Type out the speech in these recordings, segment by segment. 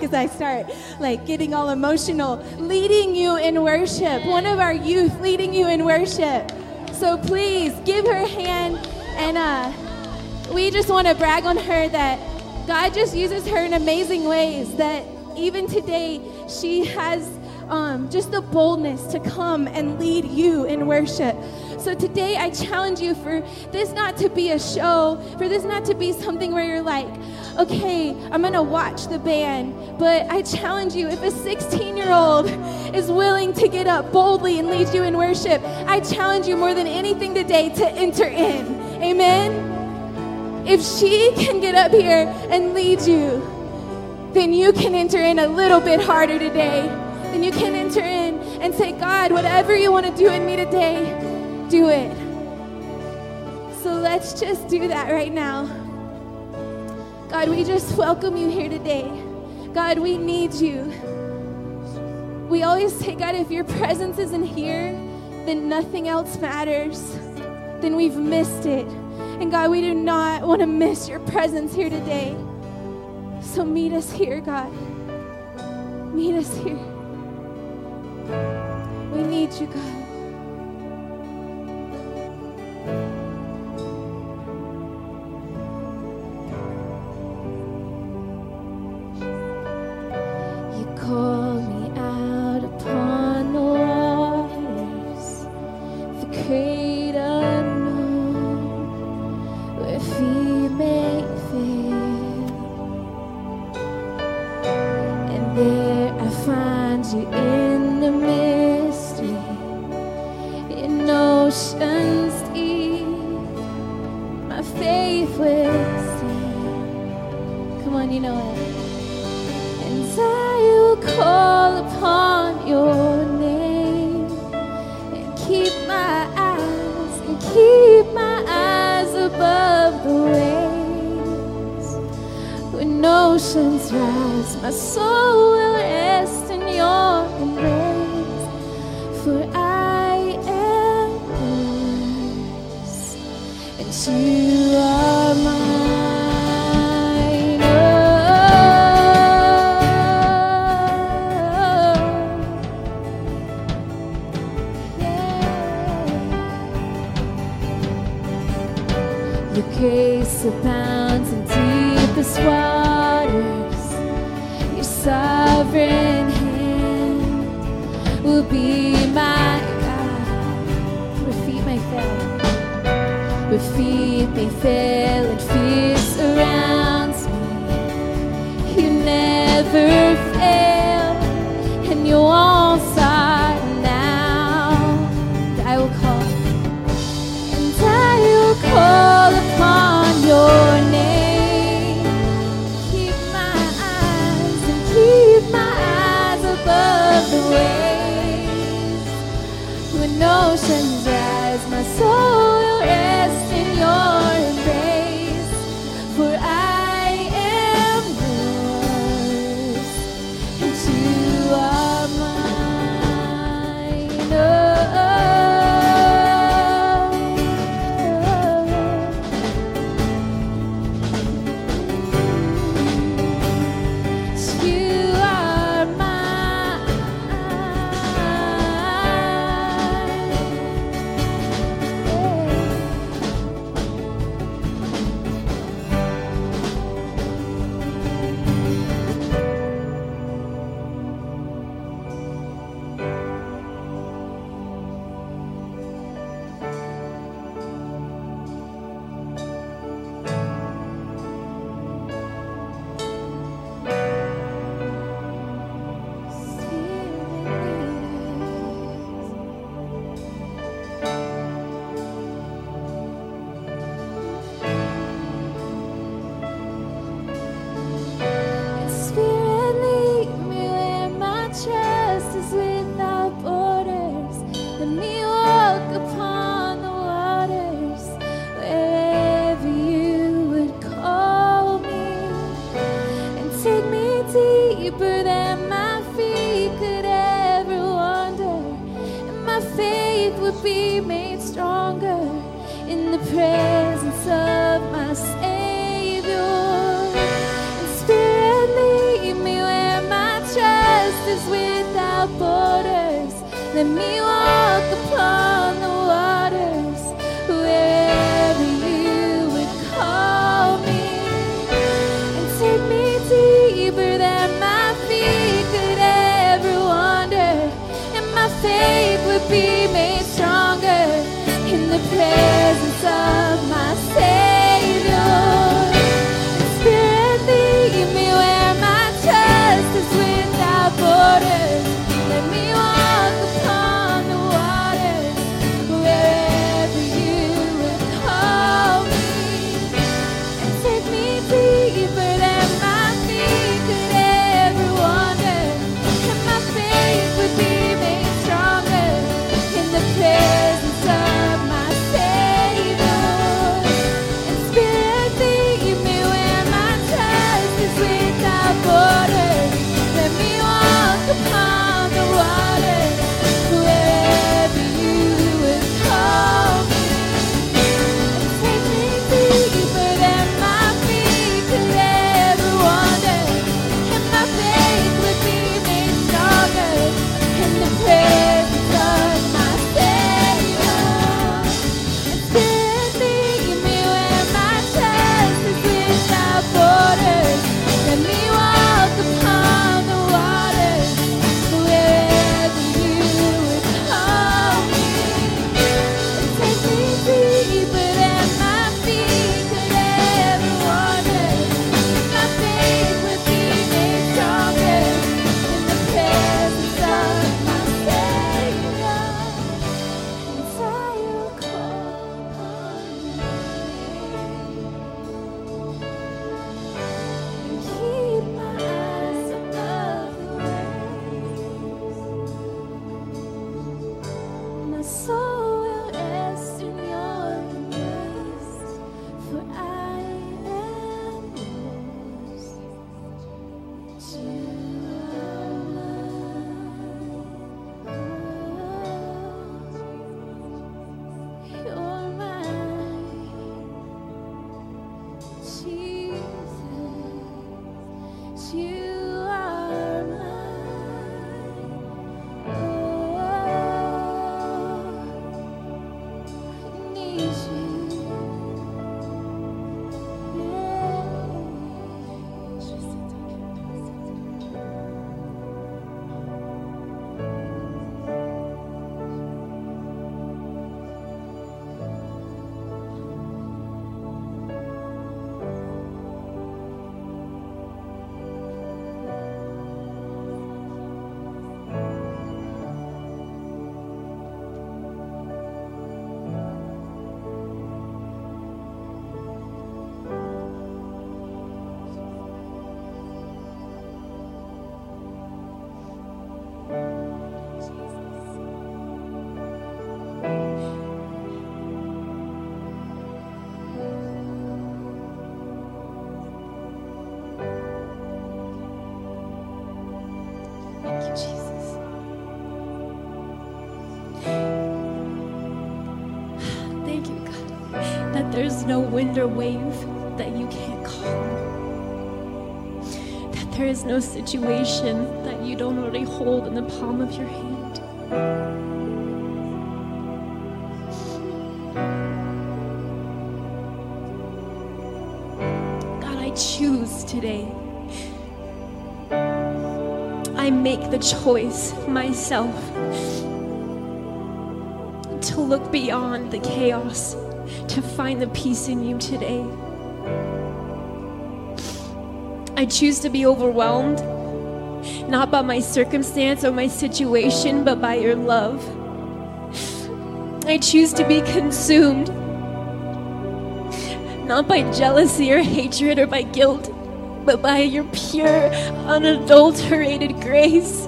because I start like getting all emotional. Leading you in worship. One of our youth leading you in worship. So please give her a hand and uh we just want to brag on her that God just uses her in amazing ways. That even today, she has um, just the boldness to come and lead you in worship. So today, I challenge you for this not to be a show, for this not to be something where you're like, okay, I'm gonna watch the band. But I challenge you, if a 16 year old is willing to get up boldly and lead you in worship, I challenge you more than anything today to enter in. Amen if she can get up here and lead you, then you can enter in a little bit harder today. Then you can enter in and say, God, whatever you want to do in me today, do it. So let's just do that right now. God, we just welcome you here today. God, we need you. We always say, God, if your presence isn't here, then nothing else matters. Then we've missed it. And God, we do not want to miss your presence here today. So meet us here, God. Meet us here. We need you, God. There's no wind or wave that you can't calm. That there is no situation that you don't already hold in the palm of your hand. God, I choose today. I make the choice myself to look beyond the chaos, to find the peace in you today. I choose to be overwhelmed, not by my circumstance or my situation, but by your love. I choose to be consumed, not by jealousy or hatred or by guilt, but by your pure, unadulterated grace.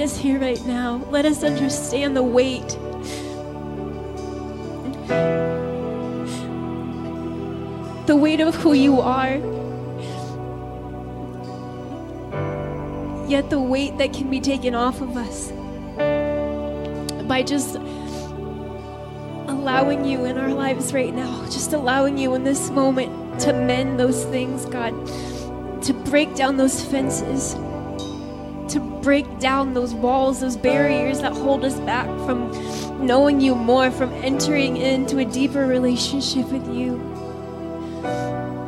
Us here right now. Let us understand the weight. The weight of who you are. Yet the weight that can be taken off of us by just allowing you in our lives right now, just allowing you in this moment to mend those things, God, to break down those fences, to break down those walls, those barriers that hold us back from knowing you more, from entering into a deeper relationship with you.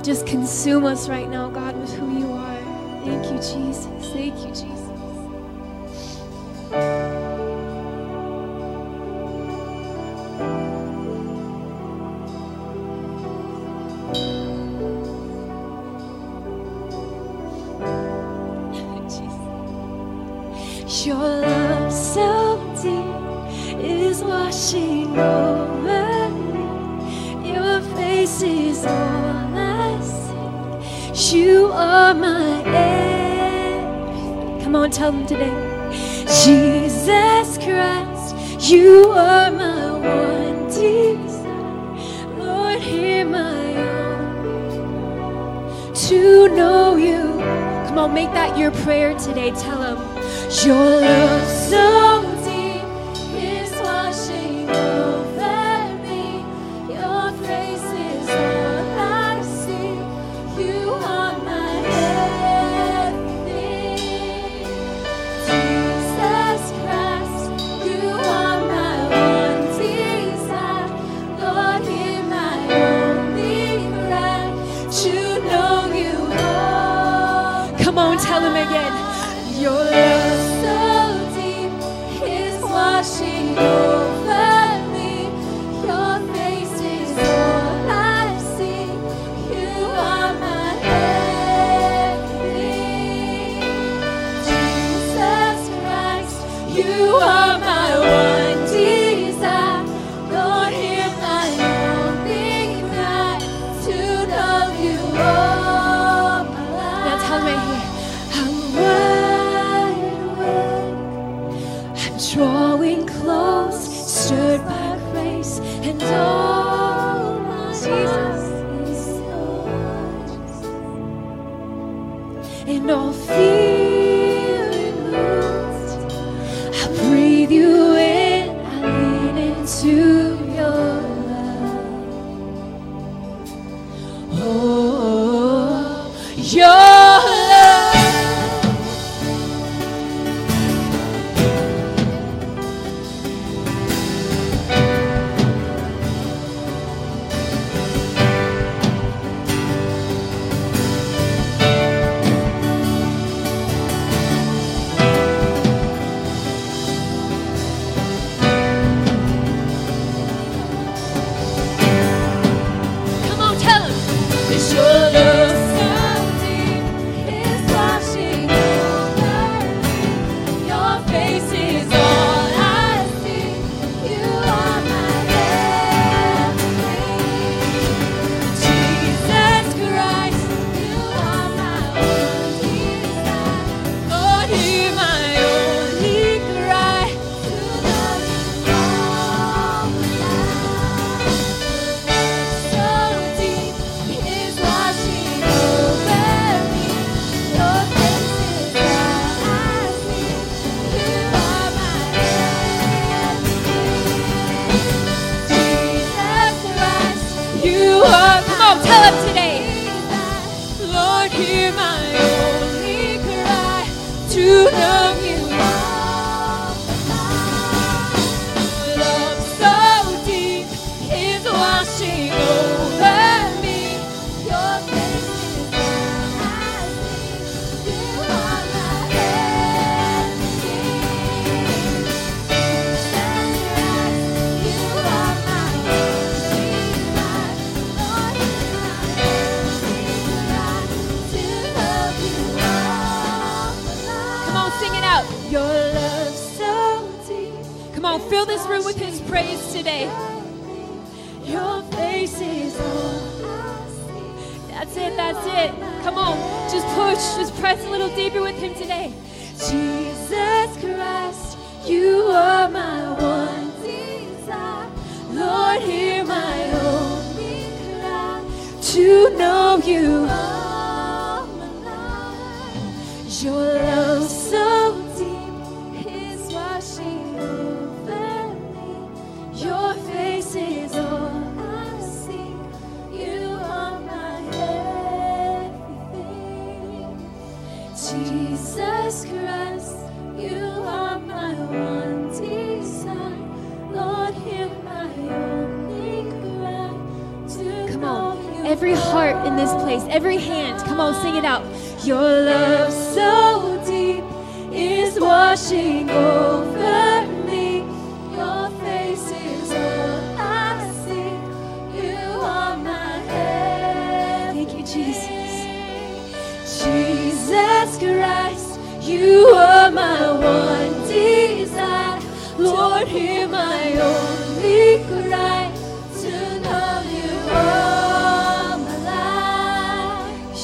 Just consume us right now, God, with who you are. Thank you, Jesus. Thank you, Jesus. Come on, tell him again. Your love so deep is washing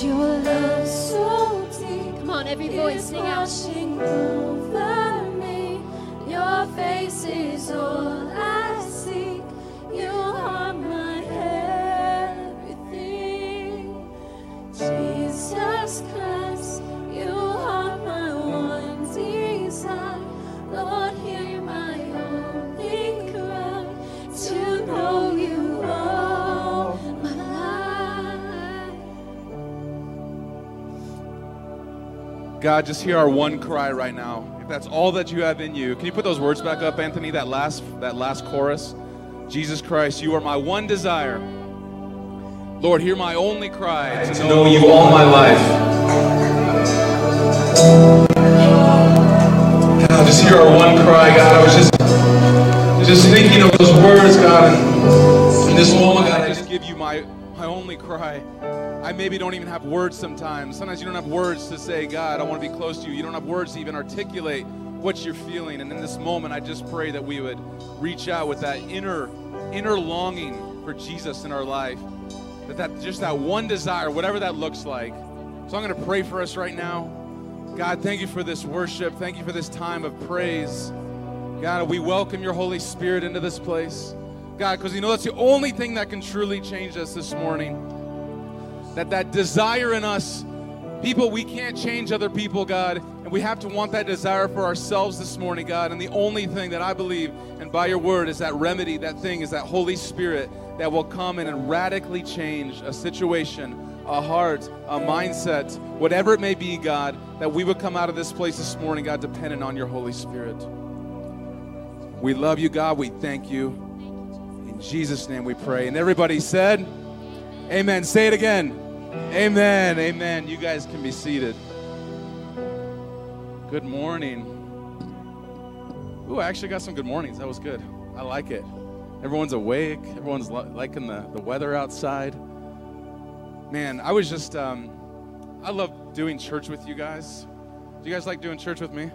Your love so deep. Come on, every voice, sing out. over me. Your face is all I God, just hear our one cry right now. If that's all that you have in you, can you put those words back up, Anthony? That last that last chorus. Jesus Christ, you are my one desire. Lord, hear my only cry to know you all my life. God, just hear our one cry, God. I was just, just thinking of those words, God, and in this moment, God, I just give you my my only cry. I maybe don't even have words sometimes. Sometimes you don't have words to say, God, I want to be close to you. You don't have words to even articulate what you're feeling. And in this moment, I just pray that we would reach out with that inner inner longing for Jesus in our life. That that just that one desire, whatever that looks like. So I'm going to pray for us right now. God, thank you for this worship. Thank you for this time of praise. God, we welcome your Holy Spirit into this place. God, because you know that's the only thing that can truly change us this morning. That that desire in us, people, we can't change other people, God, and we have to want that desire for ourselves this morning, God. And the only thing that I believe, and by your word, is that remedy, that thing is that Holy Spirit that will come in and radically change a situation, a heart, a mindset, whatever it may be, God, that we would come out of this place this morning, God, dependent on your Holy Spirit. We love you, God. We thank you. In Jesus' name we pray. And everybody said, Amen. Say it again. Amen. Amen. You guys can be seated. Good morning. Ooh, I actually got some good mornings. That was good. I like it. Everyone's awake. Everyone's li- liking the, the weather outside. Man, I was just, um, I love doing church with you guys. Do you guys like doing church with me?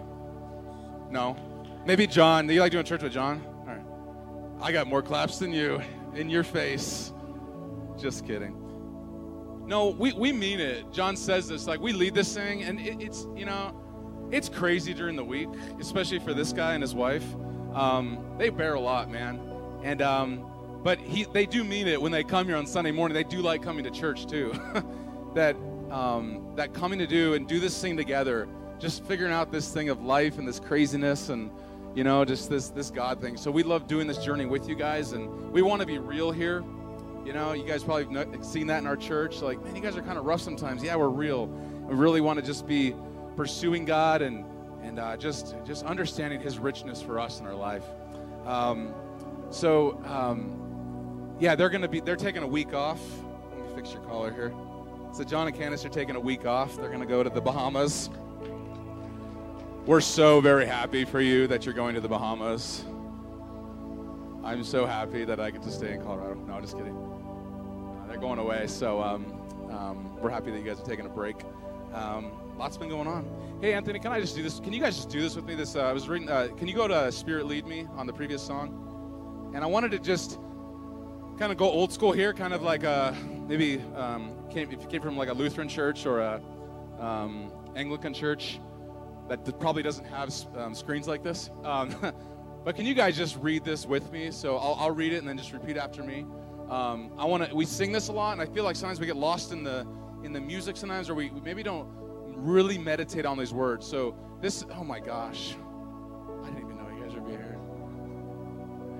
No? Maybe John. Do you like doing church with John? All right. I got more claps than you in your face. Just kidding. No, we, we mean it. John says this, like we lead this thing, and it, it's, you know, it's crazy during the week, especially for this guy and his wife. Um, they bear a lot, man. And, um, but he, they do mean it when they come here on Sunday morning. They do like coming to church too. that, um, that coming to do and do this thing together, just figuring out this thing of life and this craziness and, you know, just this, this God thing. So we love doing this journey with you guys, and we want to be real here. You know, you guys probably have seen that in our church. Like, man, you guys are kind of rough sometimes. Yeah, we're real. We really want to just be pursuing God and and uh, just just understanding His richness for us in our life. Um, so, um, yeah, they're gonna be they're taking a week off. Let me fix your collar here. So John and Candace are taking a week off. They're gonna go to the Bahamas. We're so very happy for you that you're going to the Bahamas. I'm so happy that I get to stay in Colorado. No, just kidding. Uh, they're going away, so um, um, we're happy that you guys are taking a break. Um, lots been going on. Hey, Anthony, can I just do this? Can you guys just do this with me? This uh, I was reading. Uh, can you go to Spirit Lead Me on the previous song? And I wanted to just kind of go old school here, kind of like uh, maybe um, came, if you came from like a Lutheran church or a um, Anglican church that probably doesn't have um, screens like this. But can you guys just read this with me? So I'll, I'll read it and then just repeat after me. Um, I want to. We sing this a lot, and I feel like sometimes we get lost in the in the music sometimes, or we, we maybe don't really meditate on these words. So this. Oh my gosh, I didn't even know you guys be here.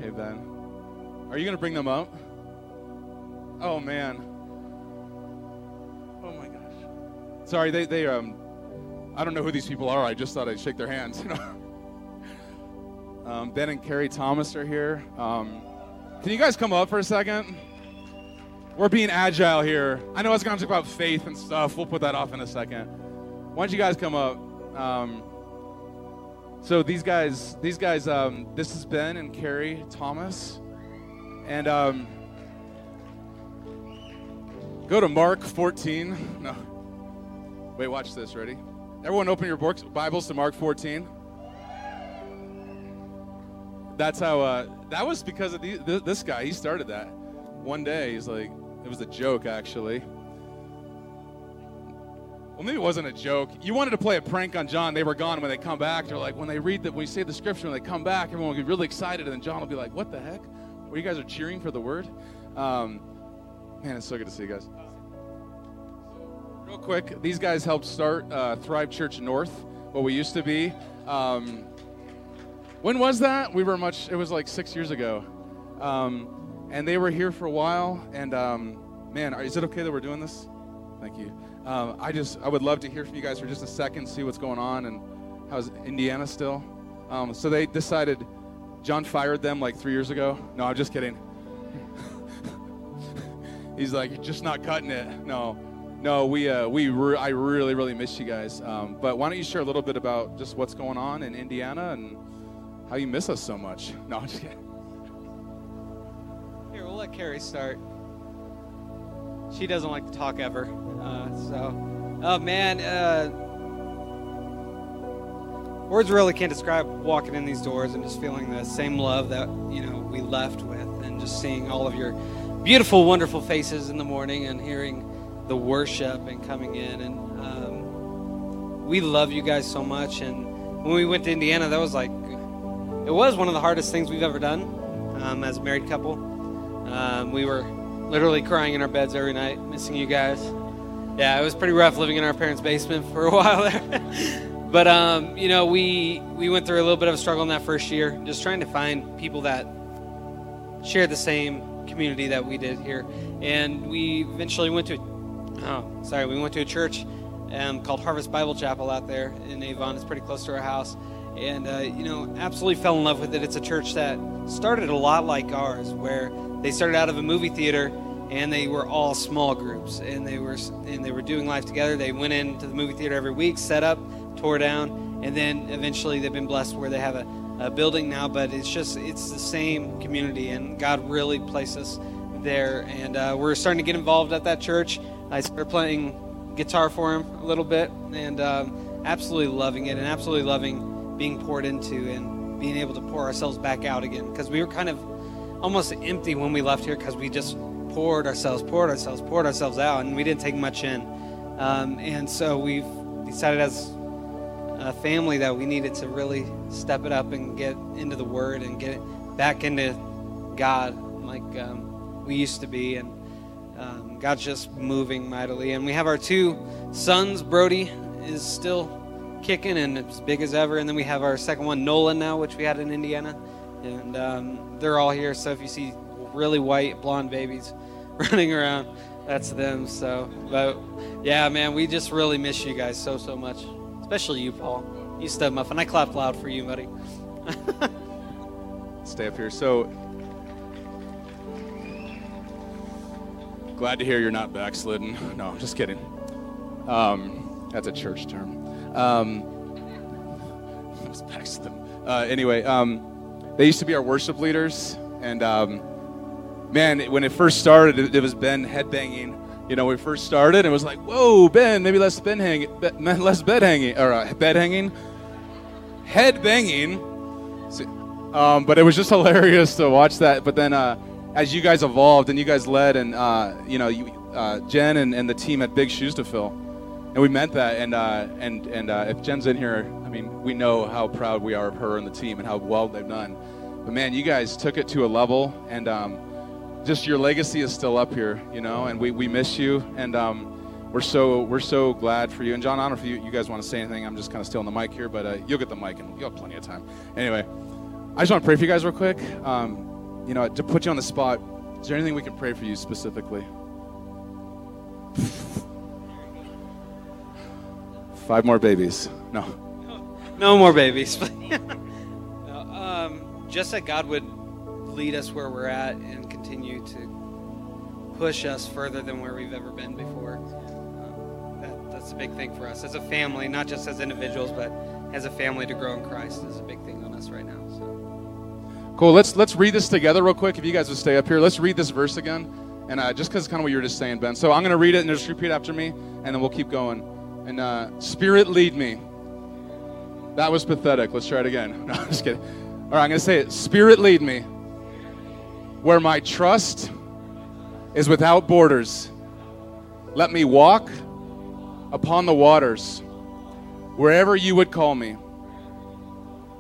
Hey Ben, are you gonna bring them up? Oh man. Oh my gosh. Sorry, they they um. I don't know who these people are. I just thought I'd shake their hands. You know. Um, ben and Carrie Thomas are here. Um, can you guys come up for a second? We're being agile here. I know it's going to talk about faith and stuff. We'll put that off in a second. Why don't you guys come up? Um, so these guys, these guys, um, this is Ben and Carrie Thomas, and um, go to Mark 14. No, wait, watch this. Ready? Everyone, open your books, Bibles to Mark 14 that's how uh, that was because of the, th- this guy he started that. One day he's like it was a joke actually. Well maybe it wasn't a joke. You wanted to play a prank on john they were gone. When they come back they're like when they read that when we say the scripture when they come back everyone will get really excited. And then john will be like what the heck? Where you guys are cheering for the word? Um, man it's so good to see you guys. Real quick these guys helped start uh, thrive church north what we used to be. Um, when was that? We were much, it was like six years ago. Um, and they were here for a while. And um, man, is it okay that we're doing this? Thank you. Um, I just, I would love to hear from you guys for just a second, see what's going on and how's Indiana still. Um, so they decided, John fired them like three years ago. No, I'm just kidding. He's like, you're just not cutting it. No, no, we, uh, we, re- I really, really miss you guys. Um, but why don't you share a little bit about just what's going on in Indiana and how you miss us so much. No, I'm just kidding. Here, we'll let Carrie start. She doesn't like to talk ever. Uh, so, oh man, uh, words really can't describe walking in these doors and just feeling the same love that you know we left with, and just seeing all of your beautiful, wonderful faces in the morning and hearing the worship and coming in. And um, we love you guys so much. And when we went to Indiana, that was like it was one of the hardest things we've ever done um, as a married couple. Um, we were literally crying in our beds every night, missing you guys. Yeah, it was pretty rough living in our parents' basement for a while there. but um, you know, we we went through a little bit of a struggle in that first year, just trying to find people that share the same community that we did here. And we eventually went to, oh, sorry, we went to a church um, called Harvest Bible Chapel out there in Avon. It's pretty close to our house and uh, you know absolutely fell in love with it. It's a church that started a lot like ours where they started out of a movie theater and they were all small groups and they were and they were doing life together. They went into the movie theater every week set up tore down and then eventually they've been blessed where they have a, a building now. But it's just it's the same community and god really placed us there. And uh, we're starting to get involved at that church. I started playing guitar for him a little bit and um, absolutely loving it and absolutely loving being poured into and being able to pour ourselves back out again because we were kind of almost empty when we left here because we just poured ourselves, poured ourselves, poured ourselves out, and we didn't take much in. Um, and so we've decided as a family that we needed to really step it up and get into the Word and get back into God like um, we used to be. And um, God's just moving mightily. And we have our two sons. Brody is still kicking and as big as ever. And then we have our second one, Nolan, now, which we had in Indiana. And um, they're all here. So if you see really white, blonde babies running around, that's them. So, but yeah, man, we just really miss you guys so, so much. Especially you, Paul. You up. And I clapped loud for you, buddy. Stay up here. So glad to hear you're not backslidden. No, I'm just kidding. Um, that's a church term. Um, was backslidden. Uh, anyway, um, they used to be our worship leaders, and um, man, when it first started, it, it was Ben headbanging you know, we first started, it was like, whoa, Ben, maybe less bed hanging, be- less bed hanging, or uh, bed hanging, head banging. Um, but it was just hilarious to watch that. But then, uh, as you guys evolved and you guys led, and uh, you know, you, uh, Jen and, and the team had big shoes to fill, and we meant that. And uh, and and uh, if Jen's in here, I mean, we know how proud we are of her and the team and how well they've done. But man, you guys took it to a level, and um, just your legacy is still up here, you know. And we, we miss you, and um, we're so we're so glad for you. And John, I don't know if you, you guys want to say anything. I'm just kind of stealing the mic here, but uh, you'll get the mic, and you'll have plenty of time. Anyway, I just want to pray for you guys real quick. Um, you know, to put you on the spot, is there anything we can pray for you specifically? Five more babies. No. No more babies. No, um, just that God would lead us where we're at and continue to push us further than where we've ever been before. Um, that, that's a big thing for us as a family, not just as individuals, but as a family to grow in Christ is a big thing on us right now. So. Cool. Let's let's read this together real quick. If you guys would stay up here, let's read this verse again. And uh, just because kind of what you were just saying, Ben. So I'm going to read it and just repeat after me, and then we'll keep going. And uh, Spirit, lead me. That was pathetic. Let's try it again. No, I'm just kidding. All right, I'm going to say it. Spirit, lead me. Where my trust is without borders. Let me walk upon the waters, wherever you would call me.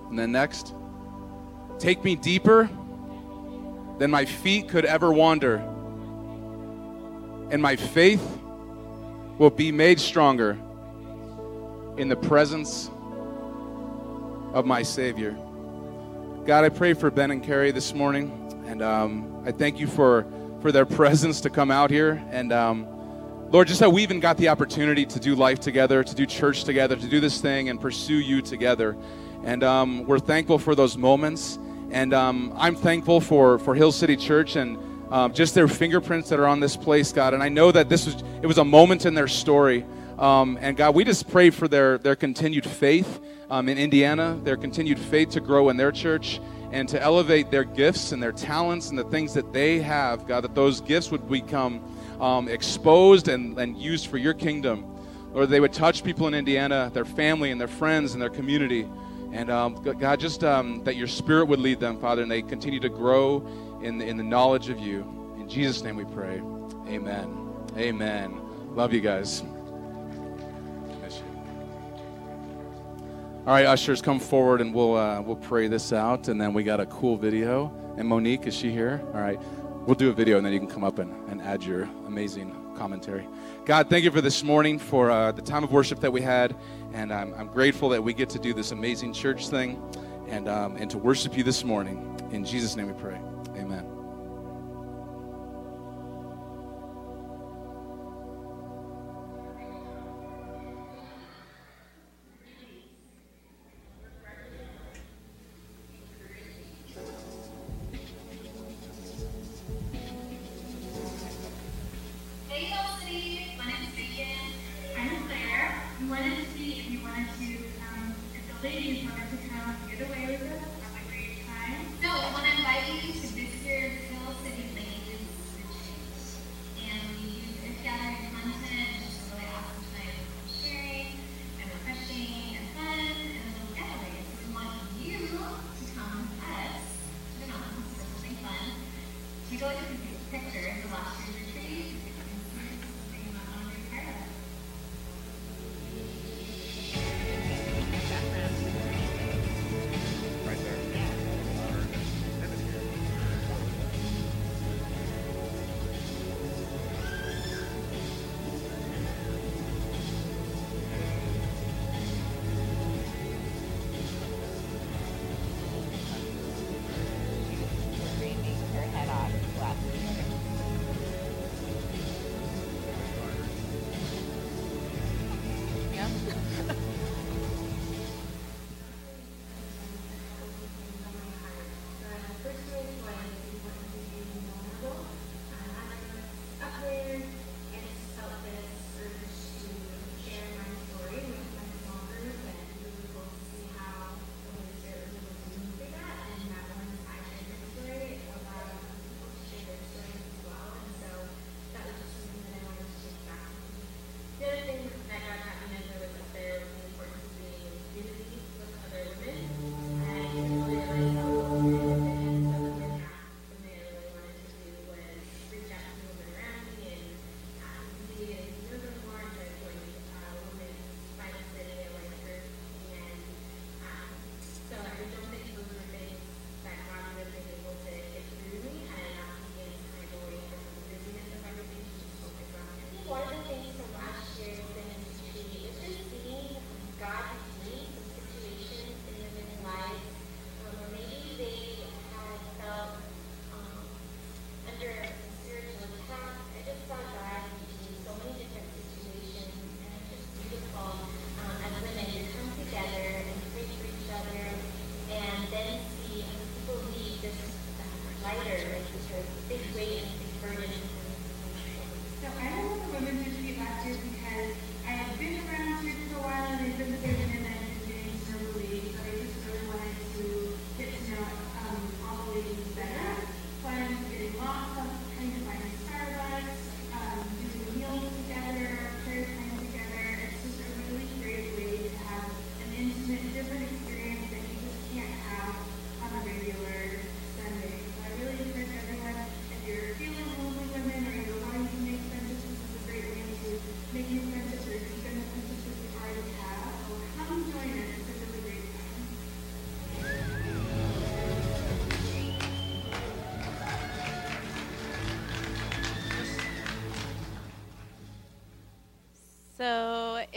And then next, take me deeper than my feet could ever wander. And my faith will be made stronger in the presence of my Savior. God, I pray for Ben and Carrie this morning, and um, I thank you for, for their presence to come out here. And um, Lord, just that we even got the opportunity to do life together, to do church together, to do this thing and pursue you together. And um, we're thankful for those moments. And um, I'm thankful for, for Hill City Church and um, just their fingerprints that are on this place, God. And I know that this was it was a moment in their story. Um, and God, we just pray for their their continued faith um, in Indiana, their continued faith to grow in their church, and to elevate their gifts and their talents and the things that they have, God. That those gifts would become um, exposed and, and used for your kingdom. Lord, they would touch people in Indiana, their family and their friends and their community. And um, God, just um, that your spirit would lead them, Father, and they continue to grow in the, in the knowledge of you. In Jesus' name we pray. Amen. Amen. Love you guys. All right, ushers, come forward and we'll uh, we'll pray this out, and then we got a cool video. And Monique, is she here? All right, we'll do a video, and then you can come up and, and add your amazing commentary. God, thank you for this morning, for uh, the time of worship that we had, and I'm, I'm grateful that we get to do this amazing church thing, and um, and to worship you this morning. In Jesus' name, we pray. Amen.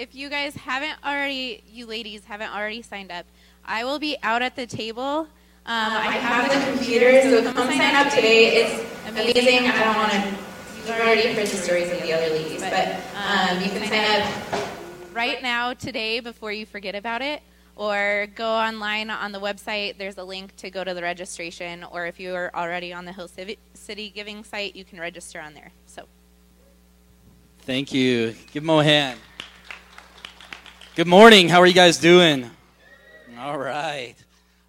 If you guys haven't already, you ladies haven't already signed up, I will be out at the table. Um, I have the computer, so come sign up today. It's amazing. I don't want to. You've already heard the stories of the other ladies, but um, you can sign up right now today before you forget about it, or go online on the website. There's a link to go to the registration, or if you are already on the Hill City Giving site, you can register on there. So. Thank you. Give Mo a hand. Good morning. How are you guys doing? All right.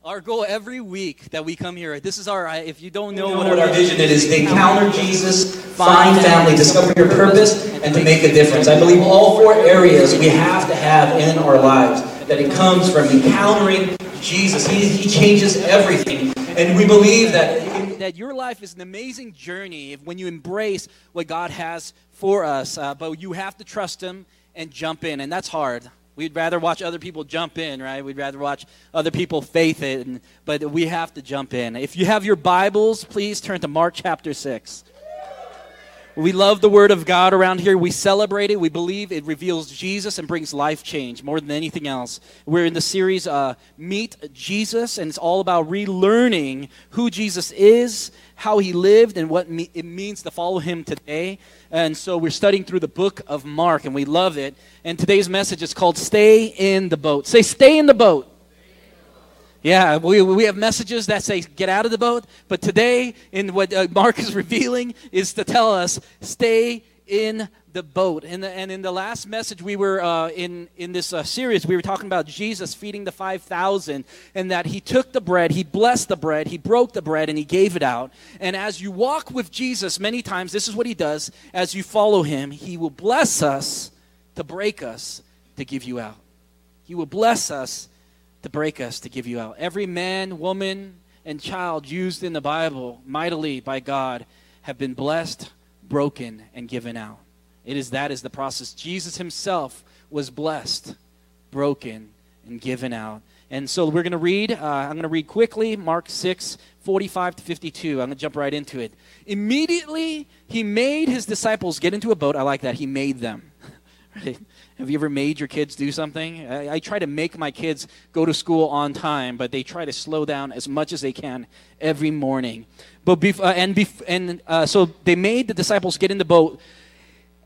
Our goal every week that we come here, this is our, if you don't know what our vision is, to encounter Jesus, find family, discover your purpose, and to make a difference. I believe all four areas we have to have in our lives. That it comes from encountering Jesus. He, he changes everything. And we believe that that your life is an amazing journey when you embrace what God has for us. Uh, but you have to trust Him and jump in, and that's hard. We'd rather watch other people jump in, right? We'd rather watch other people faith it, but we have to jump in. If you have your Bibles, please turn to Mark chapter 6. We love the Word of God around here. We celebrate it. We believe it reveals Jesus and brings life change more than anything else. We're in the series uh, Meet Jesus, and it's all about relearning who Jesus is, how he lived, and what me- it means to follow him today. And so we're studying through the book of Mark, and we love it. And today's message is called Stay in the Boat. Say, Stay in the Boat. Yeah, we, we have messages that say get out of the boat, but today, in what uh, Mark is revealing, is to tell us stay in the boat. And, the, and in the last message, we were uh, in, in this uh, series, we were talking about Jesus feeding the 5,000 and that he took the bread, he blessed the bread, he broke the bread, and he gave it out. And as you walk with Jesus, many times, this is what he does. As you follow him, he will bless us to break us to give you out. He will bless us to break us to give you out. Every man, woman, and child used in the Bible mightily by God have been blessed, broken, and given out. It is that is the process. Jesus himself was blessed, broken, and given out. And so we're going to read, uh, I'm going to read quickly Mark 6, 45 to 52. I'm going to jump right into it. Immediately, he made his disciples get into a boat. I like that. He made them. right? Have you ever made your kids do something? I, I try to make my kids go to school on time, but they try to slow down as much as they can every morning. But bef- uh, and bef- and uh, so they made the disciples get in the boat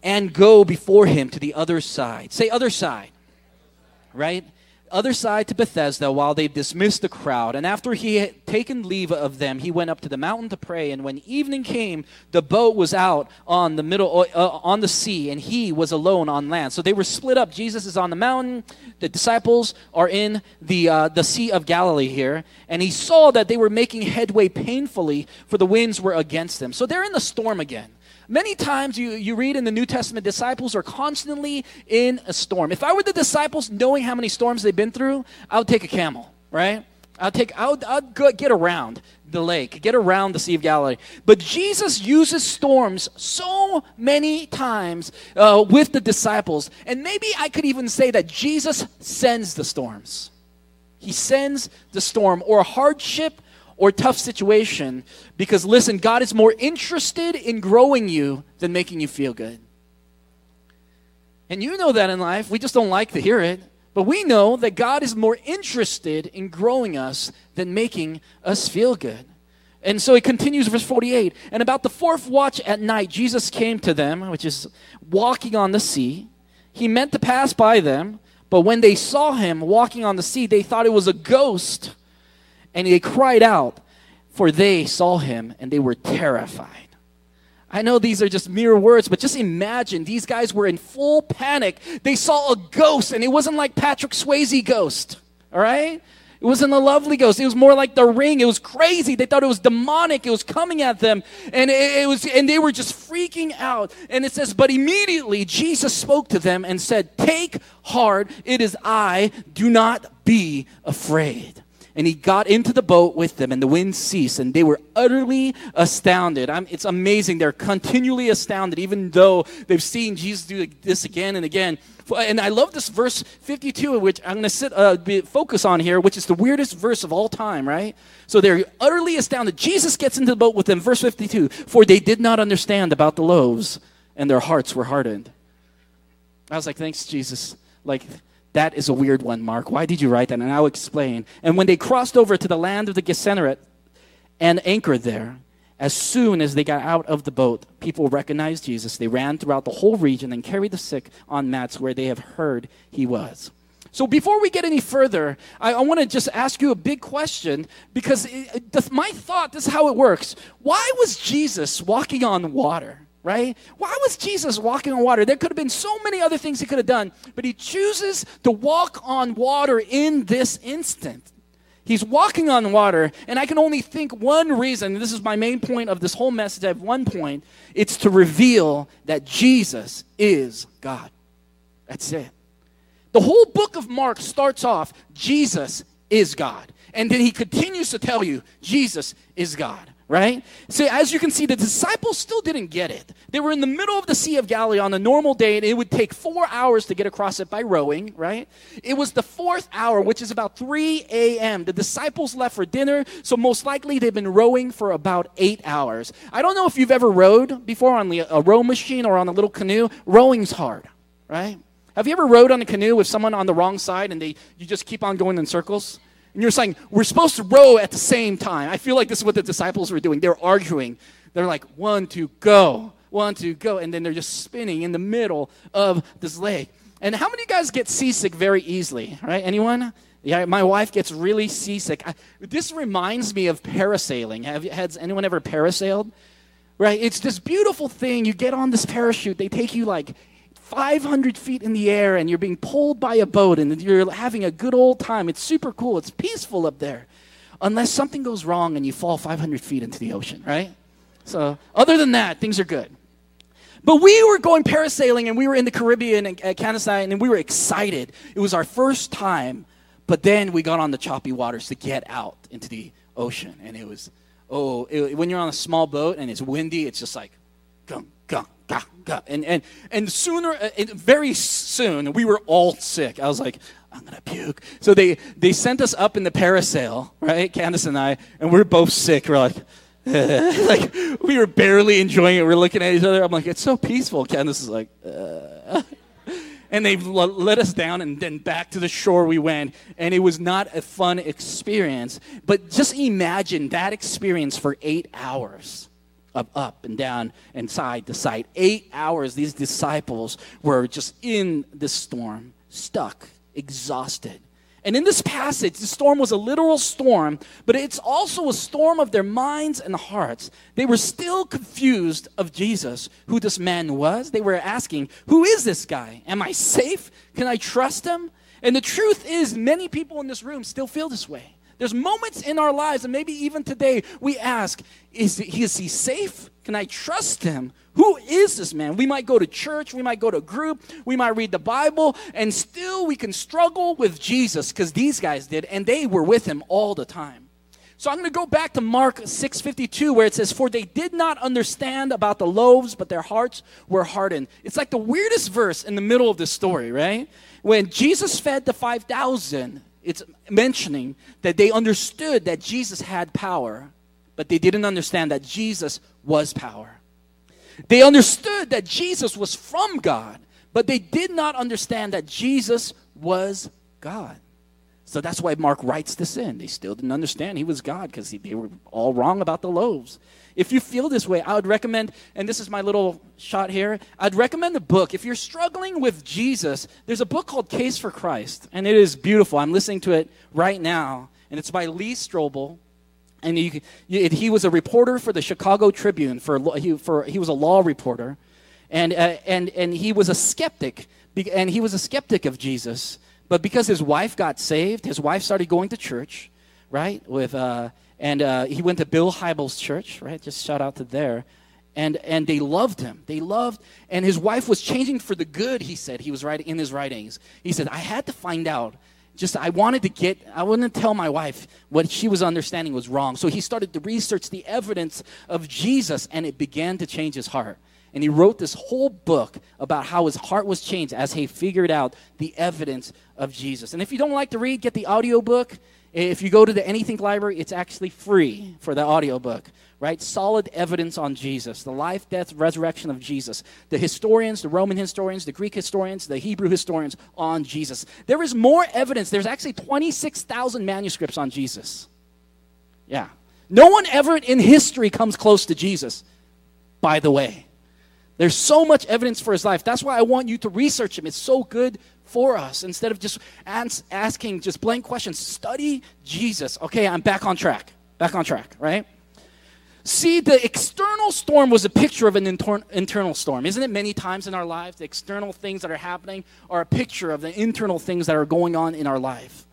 and go before him to the other side. Say other side. Right? Other side to Bethsaida while they dismissed the crowd. And after he had taken leave of them, he went up to the mountain to pray. And when evening came, the boat was out on the middle uh, on the sea, and he was alone on land. So they were split up. Jesus is on the mountain. The disciples are in the uh, the Sea of Galilee here, and he saw that they were making headway painfully, for the winds were against them. So they're in the storm again. Many times you, you read in the New Testament, disciples are constantly in a storm. If I were the disciples, knowing how many storms they've been through, I would take a camel, right? I'll take, I'd go, get around the lake, get around the Sea of Galilee. But Jesus uses storms so many times uh, with the disciples. And maybe I could even say that Jesus sends the storms. He sends the storm or hardship or tough situation because listen, God is more interested in growing you than making you feel good. And you know that in life. We just don't like to hear it. But we know that God is more interested in growing us than making us feel good. And so it continues, verse 48. And about the fourth watch at night, Jesus came to them, which is walking on the sea. He meant to pass by them, but when they saw him walking on the sea, they thought it was a ghost, and they cried out for they saw him and they were terrified. I know these are just mere words, but just imagine these guys were in full panic. They saw a ghost, and it wasn't like Patrick Swayze ghost, all right? It wasn't a lovely ghost. It was more like the ring. It was crazy. They thought it was demonic. It was coming at them. And it, it was and they were just freaking out. And it says, But immediately Jesus spoke to them and said, Take heart, it is I. Do not be afraid. And he got into the boat with them, and the wind ceased, and they were utterly astounded. I'm, it's amazing. They're continually astounded, even though they've seen Jesus do this again and again. And I love this verse 52, which I'm going to uh, focus on here, which is the weirdest verse of all time, right? So they're utterly astounded. Jesus gets into the boat with them, verse 52, for they did not understand about the loaves, and their hearts were hardened. I was like, thanks, Jesus. Like, that is a weird one, Mark. Why did you write that? And I'll explain. And when they crossed over to the land of the Gennesaret and anchored there, as soon as they got out of the boat, people recognized Jesus. They ran throughout the whole region and carried the sick on mats where they have heard he was. So before we get any further, I, I want to just ask you a big question because it, it, my thought, this is how it works. Why was Jesus walking on water? Right? Why was Jesus walking on water? There could have been so many other things he could have done, but he chooses to walk on water in this instant. He's walking on water, and I can only think one reason. This is my main point of this whole message. I have one point. It's to reveal that Jesus is God. That's it. The whole book of Mark starts off Jesus is God. And then he continues to tell you Jesus is God right? So, as you can see, the disciples still didn't get it. They were in the middle of the Sea of Galilee on a normal day, and it would take four hours to get across it by rowing, right? It was the fourth hour, which is about 3 a.m. The disciples left for dinner, so most likely they've been rowing for about eight hours. I don't know if you've ever rowed before on a row machine or on a little canoe. Rowing's hard, right? Have you ever rowed on a canoe with someone on the wrong side and they you just keep on going in circles? And you're saying, we're supposed to row at the same time. I feel like this is what the disciples were doing. They're arguing. They're like, one, two, go. One, two, go. And then they're just spinning in the middle of this lake. And how many of you guys get seasick very easily, right? Anyone? Yeah, my wife gets really seasick. I, this reminds me of parasailing. Have, has anyone ever parasailed? Right? It's this beautiful thing. You get on this parachute, they take you like 500 feet in the air and you're being pulled by a boat and you're having a good old time. It's super cool. It's peaceful up there. Unless something goes wrong and you fall 500 feet into the ocean, right? So, other than that, things are good. But we were going parasailing and we were in the Caribbean at Kansai and we were excited. It was our first time, but then we got on the choppy waters to get out into the ocean. And it was, oh, it, when you're on a small boat and it's windy, it's just like, gunk, gunk, And, and, and sooner, uh, and very soon, we were all sick. I was like, I'm to puke. So they, they sent us up in the parasail, right? Candace and I, and we are both sick. We're like, like we were barely enjoying it. We are looking at each other. I'm like, it's so peaceful. Candace is like, uh. and they let us down and then back to the shore we went and it was not a fun experience but just imagine that experience for eight hours of up and down and side to side. Eight hours, these disciples were just in this storm, stuck, exhausted. And in this passage, the storm was a literal storm, but it's also a storm of their minds and hearts. They were still confused of Jesus, who this man was. They were asking, Who is this guy? Am I safe? Can I trust him? And the truth is, many people in this room still feel this way. There's moments in our lives, and maybe even today, we ask, is he, is he safe? Can I trust him? Who is this man? We might go to church, we might go to group, we might read the Bible, and still we can struggle with Jesus because these guys did, and they were with him all the time. So I'm going to go back to Mark 6:52 where it says for they did not understand about the loaves but their hearts were hardened. It's like the weirdest verse in the middle of this story, right? When Jesus fed the 5000, it's mentioning that they understood that Jesus had power, but they didn't understand that Jesus was power. They understood that Jesus was from God, but they did not understand that Jesus was God. So that's why Mark writes this in. They still didn't understand he was God because they were all wrong about the loaves. If you feel this way, I would recommend, and this is my little shot here, I'd recommend a book. If you're struggling with Jesus, there's a book called Case for Christ, and it is beautiful. I'm listening to it right now, and it's by Lee Strobel. and you, he was a reporter for the Chicago Tribune. for, he, for he was a law reporter, and uh, and and he was a skeptic, and he was a skeptic of Jesus. But because his wife got saved, his wife started going to church, right? With uh, and uh, he went to Bill Hybels' church, right? Just shout out to there. And, and they loved him. They loved, and his wife was changing for the good, he said. He was writing in his writings. He said, I had to find out just I wanted to get I to tell my wife what she was understanding was wrong. So he started to research the evidence of Jesus and it began to change his heart. And he wrote this whole book about how his heart was changed as he figured out the evidence of Jesus. And if you don't like to read, get the audiobook. If you go to the Anything Library, it's actually free for the audiobook, right? Solid evidence on Jesus, the life, death, resurrection of Jesus. The historians, the Roman historians, the Greek historians, the Hebrew historians on Jesus. There is more evidence. There's actually 26,000 manuscripts on Jesus. Yeah. No one ever in history comes close to Jesus, by the way. There's so much evidence for his life. That's why I want you to research him. It's so good for us instead of just ans- asking just blank questions. Study Jesus. Okay, I'm back on track. Back on track, right? See, the external storm was a picture of an inter- internal storm. Isn't it many times in our lives? The external things that are happening are a picture of the internal things that are going on in our life.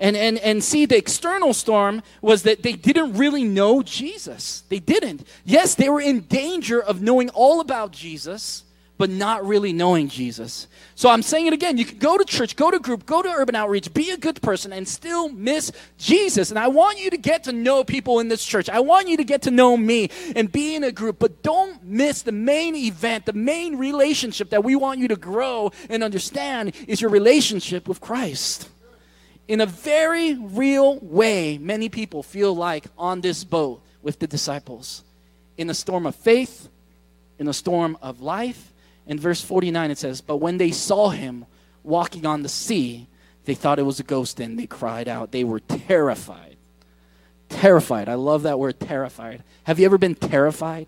And, and, and see, the external storm was that they didn't really know Jesus. They didn't. Yes, they were in danger of knowing all about Jesus, but not really knowing Jesus. So I'm saying it again. You can go to church, go to group, go to urban outreach, be a good person, and still miss Jesus. And I want you to get to know people in this church. I want you to get to know me and be in a group, but don't miss the main event, the main relationship that we want you to grow and understand is your relationship with Christ in a very real way, many people feel like on this boat with the disciples. In a storm of faith, in a storm of life. In verse 49, it says, But when they saw him walking on the sea, they thought it was a ghost and they cried out. They were terrified. Terrified. I love that word, terrified. Have you ever been terrified?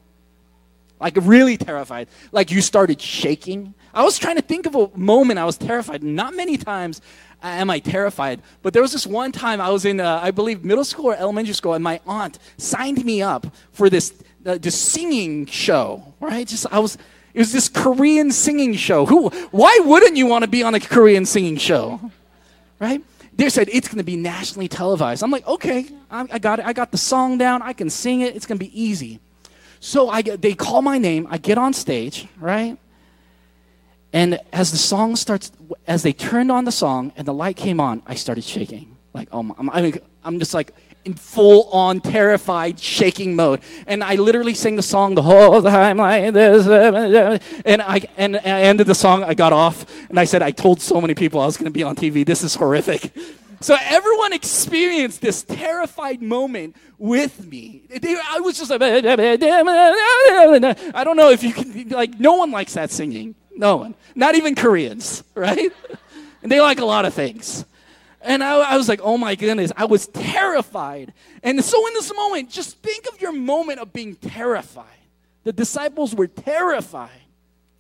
Like really terrified. Like you started shaking. I was trying to think of a moment I was terrified. Not many times am I terrified, but there was this one time I was in, uh, I believe, middle school or elementary school, and my aunt signed me up for this, uh, this singing show. Right? Just I was. It was this Korean singing show. Who? Why wouldn't you want to be on a Korean singing show? Right? They said it's going to be nationally televised. I'm like, okay, I, I got it. I got the song down. I can sing it. It's going to be easy. So I they call my name. I get on stage, right? And as the song starts, as they turned on the song and the light came on, I started shaking. Like, oh, my, I'm, I'm just like in full on terrified shaking mode. And I literally sang the song the whole time like this. And I, and I ended the song, I got off, and I said, I told so many people I was going to be on TV. This is horrific. So everyone experienced this terrified moment with me. I was just like, I don't know if you can, like, no one likes that singing. No one. Not even Koreans, right? and they like a lot of things. And I, I, was like, oh my goodness, I was terrified. And so in this moment, just think of your moment of being terrified. The disciples were terrified,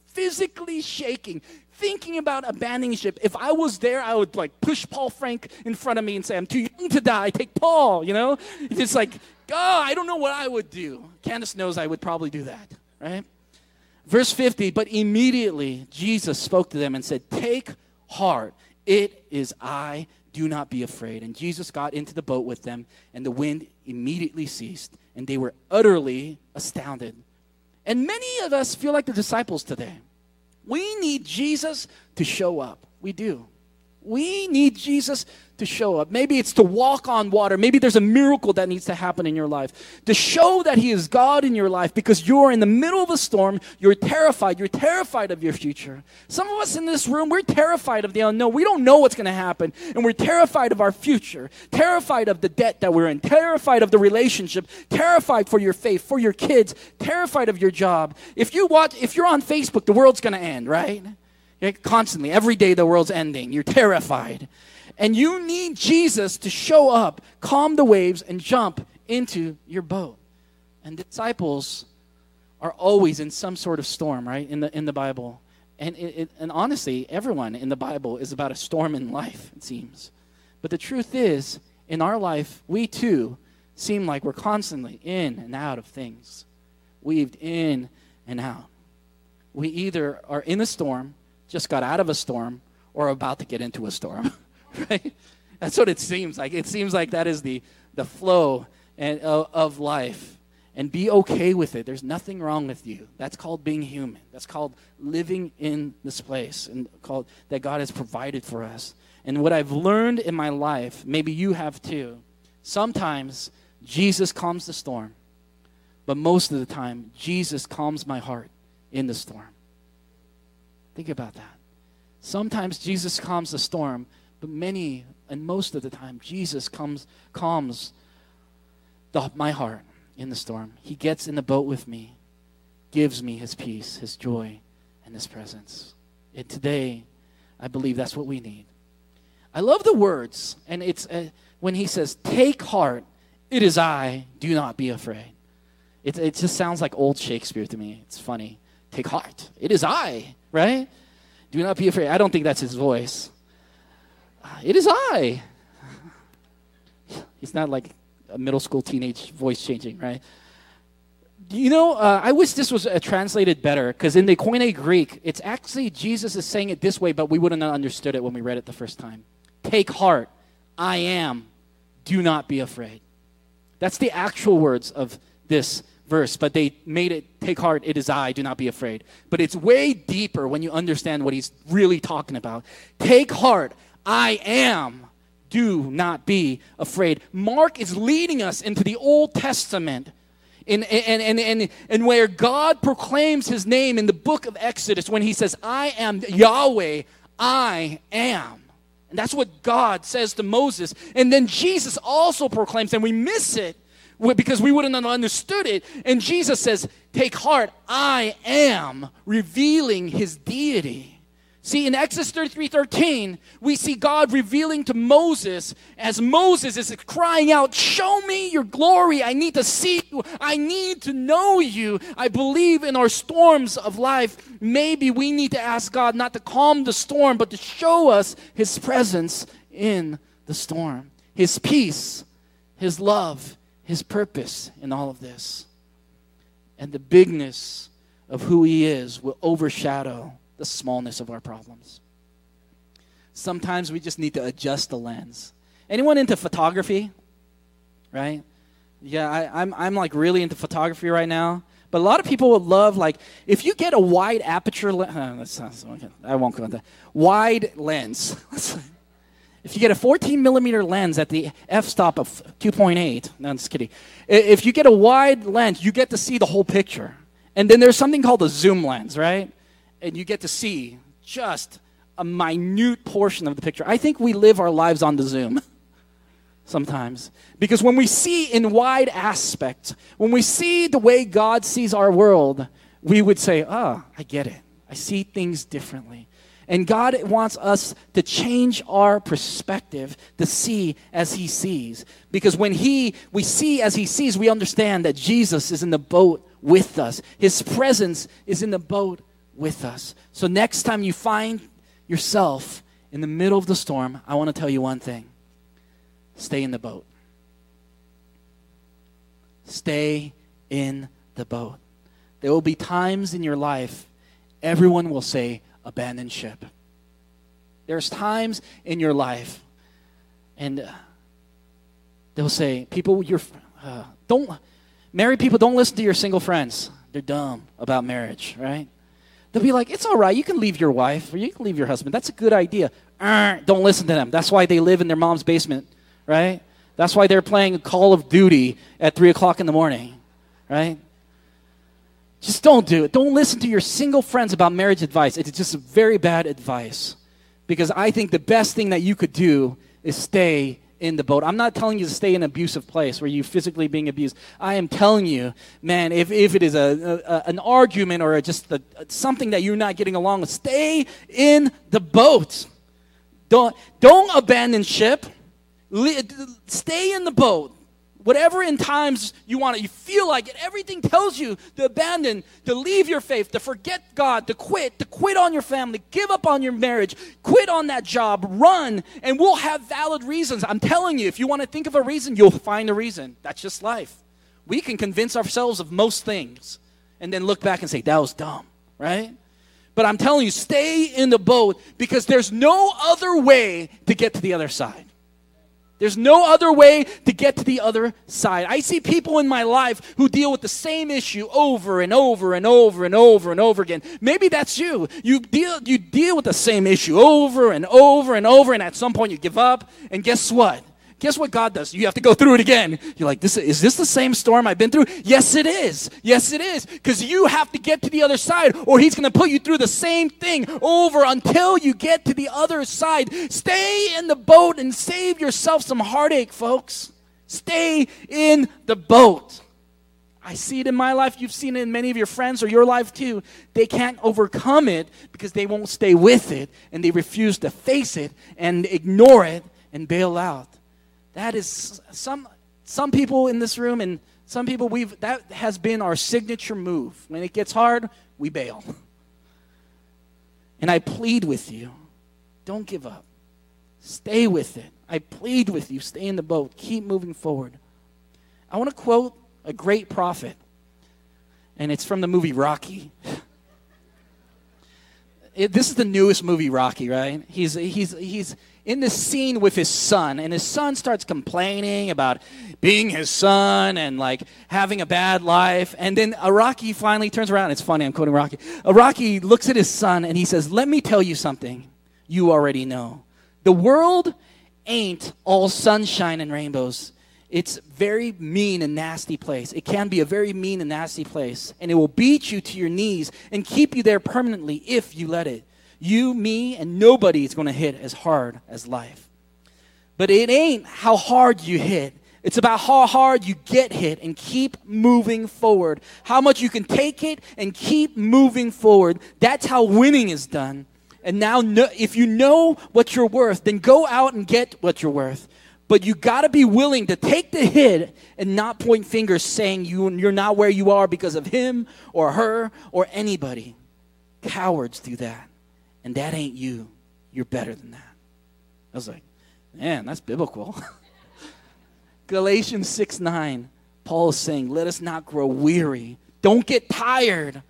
physically shaking, thinking about abandoning ship. If I was there, I would like push Paul Frank in front of me and say, I'm too young to die, take Paul, you know? It's like, oh, I don't know what I would do. Candace knows I would probably do that, right? Verse 50, but immediately Jesus spoke to them and said, Take heart, it is I, do not be afraid. And Jesus got into the boat with them, and the wind immediately ceased, and they were utterly astounded. And many of us feel like the disciples today. We need Jesus to show up. We do. We need Jesus to show up. Maybe it's to walk on water. Maybe there's a miracle that needs to happen in your life. To show that He is God in your life because you're in the middle of a storm. You're terrified. You're terrified of your future. Some of us in this room, we're terrified of the unknown. We don't know what's going to happen. And we're terrified of our future. Terrified of the debt that we're in. Terrified of the relationship. Terrified for your faith, for your kids. Terrified of your job. If you watch, if you're on Facebook, the world's going to end, right? Constantly, every day the world's ending. You're terrified. And you need Jesus to show up, calm the waves, and jump into your boat. And disciples are always in some sort of storm, right? In the, in the Bible. And, it, it, and honestly, everyone in the Bible is about a storm in life, it seems. But the truth is, in our life, we too seem like we're constantly in and out of things, weaved in and out. We either are in a storm, just got out of a storm, or about to get into a storm, right? That's what it seems like. It seems like that is the, the flow and, of, of life. And be okay with it. There's nothing wrong with you. That's called being human. That's called living in this place and called that God has provided for us. And what I've learned in my life, maybe you have too, sometimes Jesus calms the storm, but most of the time, Jesus calms my heart in the storm. Think about that. Sometimes Jesus calms the storm, but many and most of the time, Jesus comes, calms the, my heart in the storm. He gets in the boat with me, gives me his peace, his joy, and his presence. And today, I believe that's what we need. I love the words, and it's uh, when he says, Take heart, it is I, do not be afraid. It, it just sounds like old Shakespeare to me. It's funny. Take heart, it is I, right? Do not be afraid. I don't think that's his voice. It is I. He's not like a middle school teenage voice changing, right? You know, uh, I wish this was uh, translated better because in the Koine Greek, it's actually Jesus is saying it this way, but we wouldn't have understood it when we read it the first time. Take heart, I am, do not be afraid. That's the actual words of this verse, but they made it take heart, it is I, do not be afraid. But it's way deeper when you understand what he's really talking about. Take heart, I am, do not be afraid. Mark is leading us into the Old Testament. In, and, and, and, and where God proclaims his name in the book of Exodus when he says, I am Yahweh, I am. And that's what God says to Moses. And then Jesus also proclaims, and we miss it because we wouldn't have understood it. And Jesus says, Take heart, I am revealing his deity. See, in Exodus 33 13, we see God revealing to Moses as Moses is crying out, Show me your glory. I need to see you. I need to know you. I believe in our storms of life, maybe we need to ask God not to calm the storm, but to show us his presence in the storm, his peace, his love, his purpose in all of this. And the bigness of who he is will overshadow the smallness of our problems. Sometimes we just need to adjust the lens. Anyone into photography? Right? Yeah, I, I'm, I'm like really into photography right now. But a lot of people would love, like, if you get a wide aperture lens, uh, I won't go into that. Wide lens. if you get a 14 millimeter lens at the f stop of 2.8, no, I'm just kidding. If you get a wide lens, you get to see the whole picture. And then there's something called a zoom lens, right? and you get to see just a minute portion of the picture. I think we live our lives on the Zoom sometimes. Because when we see in wide aspect, when we see the way God sees our world, we would say, oh, I get it. I see things differently. And God wants us to change our perspective to see as He sees. Because when He, we see as He sees, we understand that Jesus is in the boat with us. His presence is in the boat with us. So, next time you find yourself in the middle of the storm, I want to tell you one thing stay in the boat. Stay in the boat. There will be times in your life everyone will say, abandon ship. There's times in your life, and uh, they'll say, people, you're, uh, don't, married people, don't listen to your single friends. They're dumb about marriage, right? They'll be like, it's all right. You can leave your wife or you can leave your husband. That's a good idea. don't listen to them. That's why they live in their mom's basement, right? That's why they're playing Call of Duty at 3 o'clock in the morning, right? Just don't do it. Don't listen to your single friends about marriage advice. It's just very bad advice. Because I think the best thing that you could do is stay in the boat. I'm not telling you to stay in an abusive place where you're physically being abused. I am telling you, man, if, if it is a, a an argument or just a, something that you're not getting along with, stay in the boat. Don't, don't abandon ship. Stay in the boat. Whatever in times you want to, you feel like it, everything tells you to abandon, to leave your faith, to forget God, to quit, to quit on your family, give up on your marriage, quit on that job, run, and we'll have valid reasons. I'm telling you, if you want to think of a reason, you'll find a reason. That's just life. We can convince ourselves of most things and then look back and say, that was dumb, right? But I'm telling you, stay in the boat because there's no other way to get to the other side. There's no other way to get to the other side. I see people in my life who deal with the same issue over and over and over and over and over again. Maybe that's you. You deal you deal with the same issue over and over and over and at some point you give up and guess what? Guess what God does? You have to go through it again. You're like, this is this the same storm I've been through? Yes, it is. Yes, it is. Because you have to get to the other side, or He's going to put you through the same thing over until you get to the other side. Stay in the boat and save yourself some heartache, folks. Stay in the boat. I see it in my life. You've seen it in many of your friends or your life too. They can't overcome it because they won't stay with it and they refuse to face it and ignore it and bail out. That is some some people in this room and some people we've that has been our signature move. When it gets hard, we bail. And I plead with you, don't give up. Stay with it. I plead with you, stay in the boat. Keep moving forward. I want to quote a great prophet, and it's from the movie Rocky. It, this is the newest movie, Rocky, right? He's, he's, he's in this scene with his son, and his son starts complaining about being his son and like having a bad life. And then a Rocky finally turns around. It's funny, I'm quoting Rocky. A Rocky looks at his son and he says, Let me tell you something you already know. The world ain't all sunshine and rainbows. It's very mean and nasty place. It can be a very mean and nasty place, and it will beat you to your knees and keep you there permanently if you let it. You, me, and nobody is going to hit as hard as life. But it ain't how hard you hit. It's about how hard you get hit and keep moving forward. How much you can take it and keep moving forward. That's how winning is done. And now, if you know what you're worth, then go out and get what you're worth. But you got to be willing to take the hit and not point fingers saying you, you're not where you are because of him or her or anybody. Cowards do that. And that ain't you. You're better than that. I was like, man, that's biblical. Galatians 6 9, Paul is saying, let us not grow weary. Don't get tired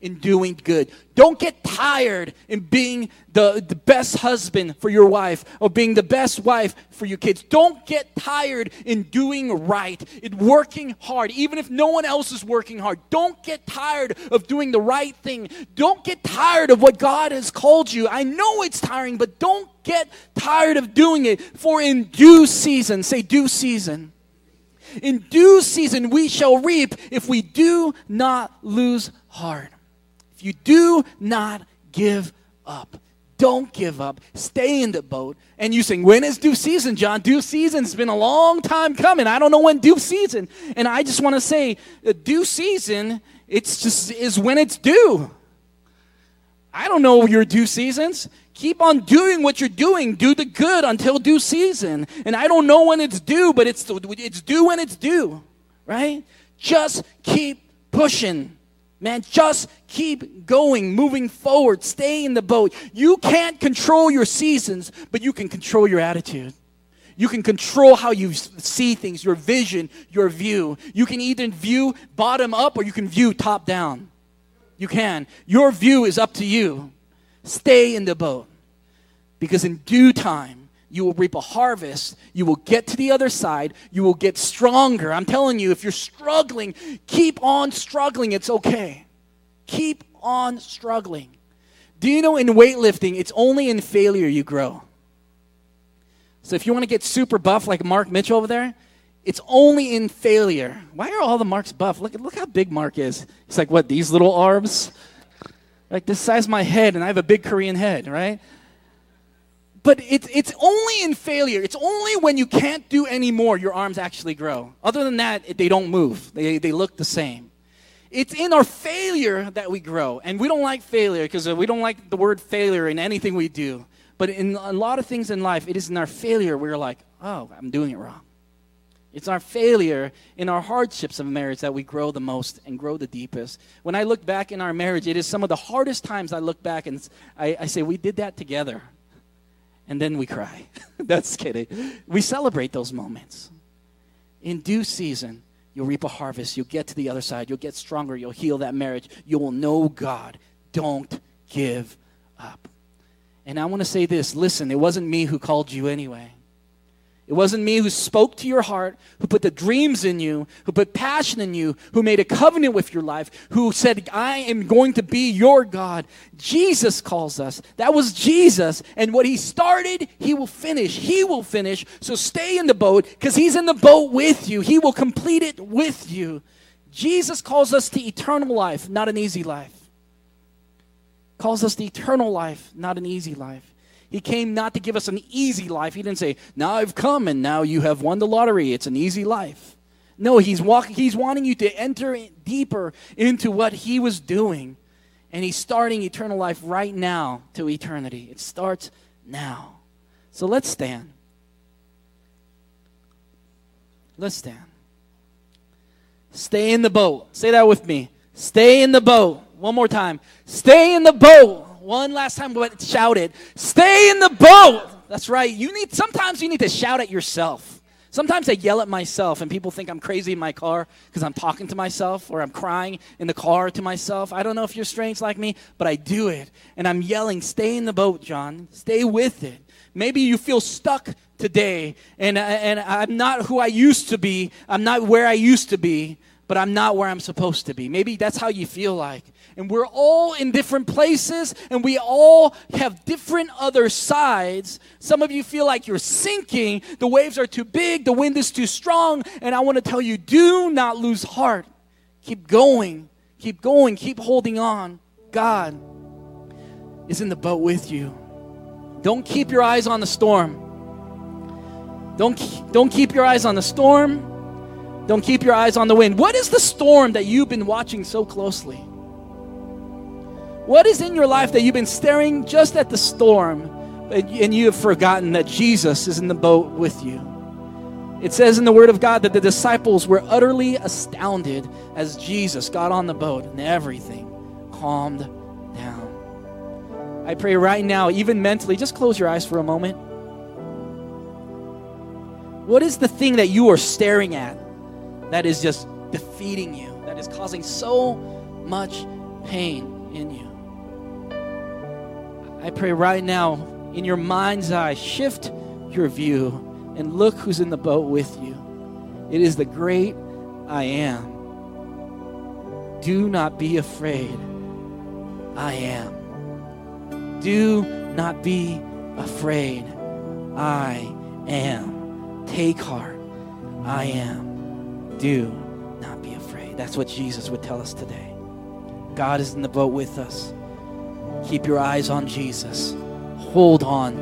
in doing good. Don't get tired in being the, the best husband for your wife or being the best wife for your kids. Don't get tired in doing right, in working hard, even if no one else is working hard. Don't get tired of doing the right thing. Don't get tired of what God has called you. I know it's tiring, but don't get tired of doing it. For in due season, say due season. In due season, we shall reap if we do not lose heart. If you do not give up, don't give up. Stay in the boat. And you sing, when is due season, John? Due season's been a long time coming. I don't know when due season. And I just want to say, uh, due season, it's just is when it's due. I don't know your due seasons. Keep on doing what you're doing. Do the good until due season. And I don't know when it's due, but it's it's due when it's due, right? Just keep pushing. Man, just keep going, moving forward, stay in the boat. You can't control your seasons, but you can control your attitude. You can control how you see things, your vision, your view. You can either view bottom up or you can view top down. You can. Your view is up to you. Stay in the boat because in due time, you will reap a harvest. You will get to the other side. You will get stronger. I'm telling you, if you're struggling, keep on struggling. It's okay. Keep on struggling. Do you know in weightlifting, it's only in failure you grow? So if you want to get super buff like Mark Mitchell over there, it's only in failure. Why are all the Marks buff? Look, look how big Mark is. He's like, what, these little arms? Like this size my head, and I have a big Korean head, right? But it's, it's only in failure. It's only when you can't do any more your arms actually grow. Other than that, they don't move, they, they look the same. It's in our failure that we grow. And we don't like failure because uh, we don't like the word failure in anything we do. But in a lot of things in life, it is in our failure we're like, oh, I'm doing it wrong. It's our failure in our hardships of marriage that we grow the most and grow the deepest. When I look back in our marriage, it is some of the hardest times I look back and I, I say, We did that together. And then we cry. That's kidding. We celebrate those moments. In due season, you'll reap a harvest. You'll get to the other side. You'll get stronger. You'll heal that marriage. You will know God. Don't give up. And I want to say this listen, it wasn't me who called you anyway. It wasn't me who spoke to your heart, who put the dreams in you, who put passion in you, who made a covenant with your life, who said, I am going to be your God. Jesus calls us. That was Jesus. And what he started, he will finish. He will finish. So stay in the boat because he's in the boat with you. He will complete it with you. Jesus calls us to eternal life, not an easy life. Calls us to eternal life, not an easy life. He came not to give us an easy life. He didn't say, Now I've come and now you have won the lottery. It's an easy life. No, he's, walk, he's wanting you to enter deeper into what he was doing. And he's starting eternal life right now to eternity. It starts now. So let's stand. Let's stand. Stay in the boat. Say that with me. Stay in the boat. One more time. Stay in the boat one last time, but shout it. Stay in the boat. That's right. You need sometimes you need to shout at yourself. Sometimes I yell at myself and people think I'm crazy in my car because I'm talking to myself or I'm crying in the car to myself. I don't know if you're strange like me, but I do it. And I'm yelling, stay in the boat, John. Stay with it. Maybe you feel stuck today and, and I'm not who I used to be. I'm not where I used to be, but I'm not where I'm supposed to be. Maybe that's how you feel like and we're all in different places and we all have different other sides. Some of you feel like you're sinking, the waves are too big, the wind is too strong, and I want to tell you do not lose heart. Keep going, keep going, keep holding on. God is in the boat with you. Don't keep your eyes on the storm. Don't, don't keep your eyes on the storm. Don't keep your eyes on the wind. What is the storm that you've been watching so closely? What is in your life that you've been staring just at the storm and you have forgotten that Jesus is in the boat with you? It says in the Word of God that the disciples were utterly astounded as Jesus got on the boat and everything calmed down. I pray right now, even mentally, just close your eyes for a moment. What is the thing that you are staring at that is just defeating you, that is causing so much pain in you? I pray right now, in your mind's eye, shift your view and look who's in the boat with you. It is the great I am. Do not be afraid. I am. Do not be afraid. I am. Take heart. I am. Do not be afraid. That's what Jesus would tell us today. God is in the boat with us. Keep your eyes on Jesus. Hold on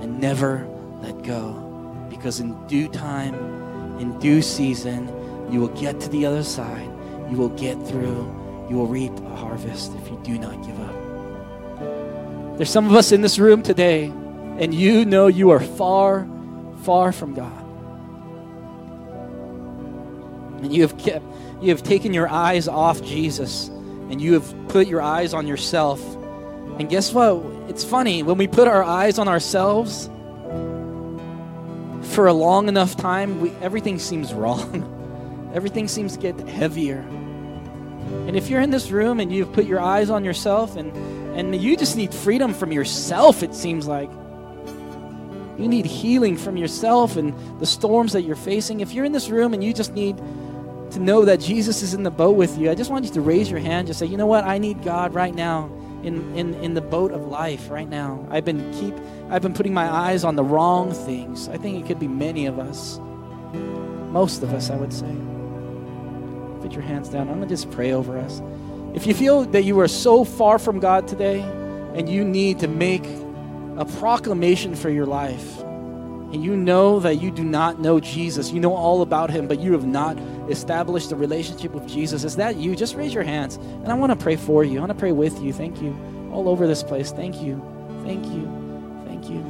and never let go. Because in due time, in due season, you will get to the other side. You will get through. You will reap a harvest if you do not give up. There's some of us in this room today, and you know you are far, far from God. And you have kept, you have taken your eyes off Jesus, and you have put your eyes on yourself and guess what? It's funny, when we put our eyes on ourselves for a long enough time, we, everything seems wrong. everything seems to get heavier. And if you're in this room and you've put your eyes on yourself and, and you just need freedom from yourself, it seems like. You need healing from yourself and the storms that you're facing. If you're in this room and you just need to know that Jesus is in the boat with you, I just want you to raise your hand. Just say, you know what? I need God right now in, in, in the boat of life right now. I've been keep I've been putting my eyes on the wrong things. I think it could be many of us. Most of us, I would say. Put your hands down. I'm gonna just pray over us. If you feel that you are so far from God today and you need to make a proclamation for your life, and you know that you do not know Jesus, you know all about him, but you have not established a relationship with Jesus, is that you? Just raise your hands. And I want to pray for you. I want to pray with you. Thank you. All over this place. Thank you. Thank you. Thank you.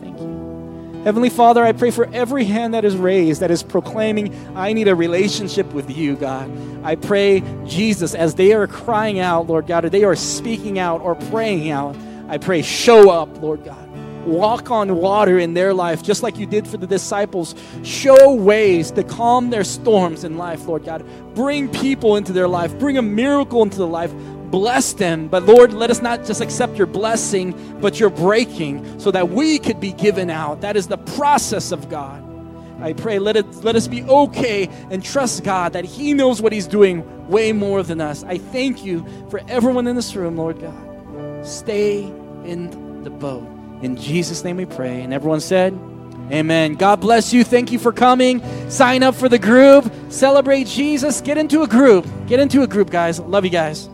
Thank you. Heavenly Father, I pray for every hand that is raised that is proclaiming, I need a relationship with you, God. I pray, Jesus, as they are crying out, Lord God, or they are speaking out or praying out, I pray, show up, Lord God. Walk on water in their life, just like you did for the disciples. Show ways to calm their storms in life, Lord God. Bring people into their life, bring a miracle into their life bless them. But Lord, let us not just accept your blessing, but your breaking so that we could be given out. That is the process of God. I pray, let, it, let us be okay and trust God that He knows what He's doing way more than us. I thank you for everyone in this room, Lord God. Stay in the boat. In Jesus' name we pray. And everyone said, Amen. God bless you. Thank you for coming. Sign up for the group. Celebrate Jesus. Get into a group. Get into a group, guys. Love you guys.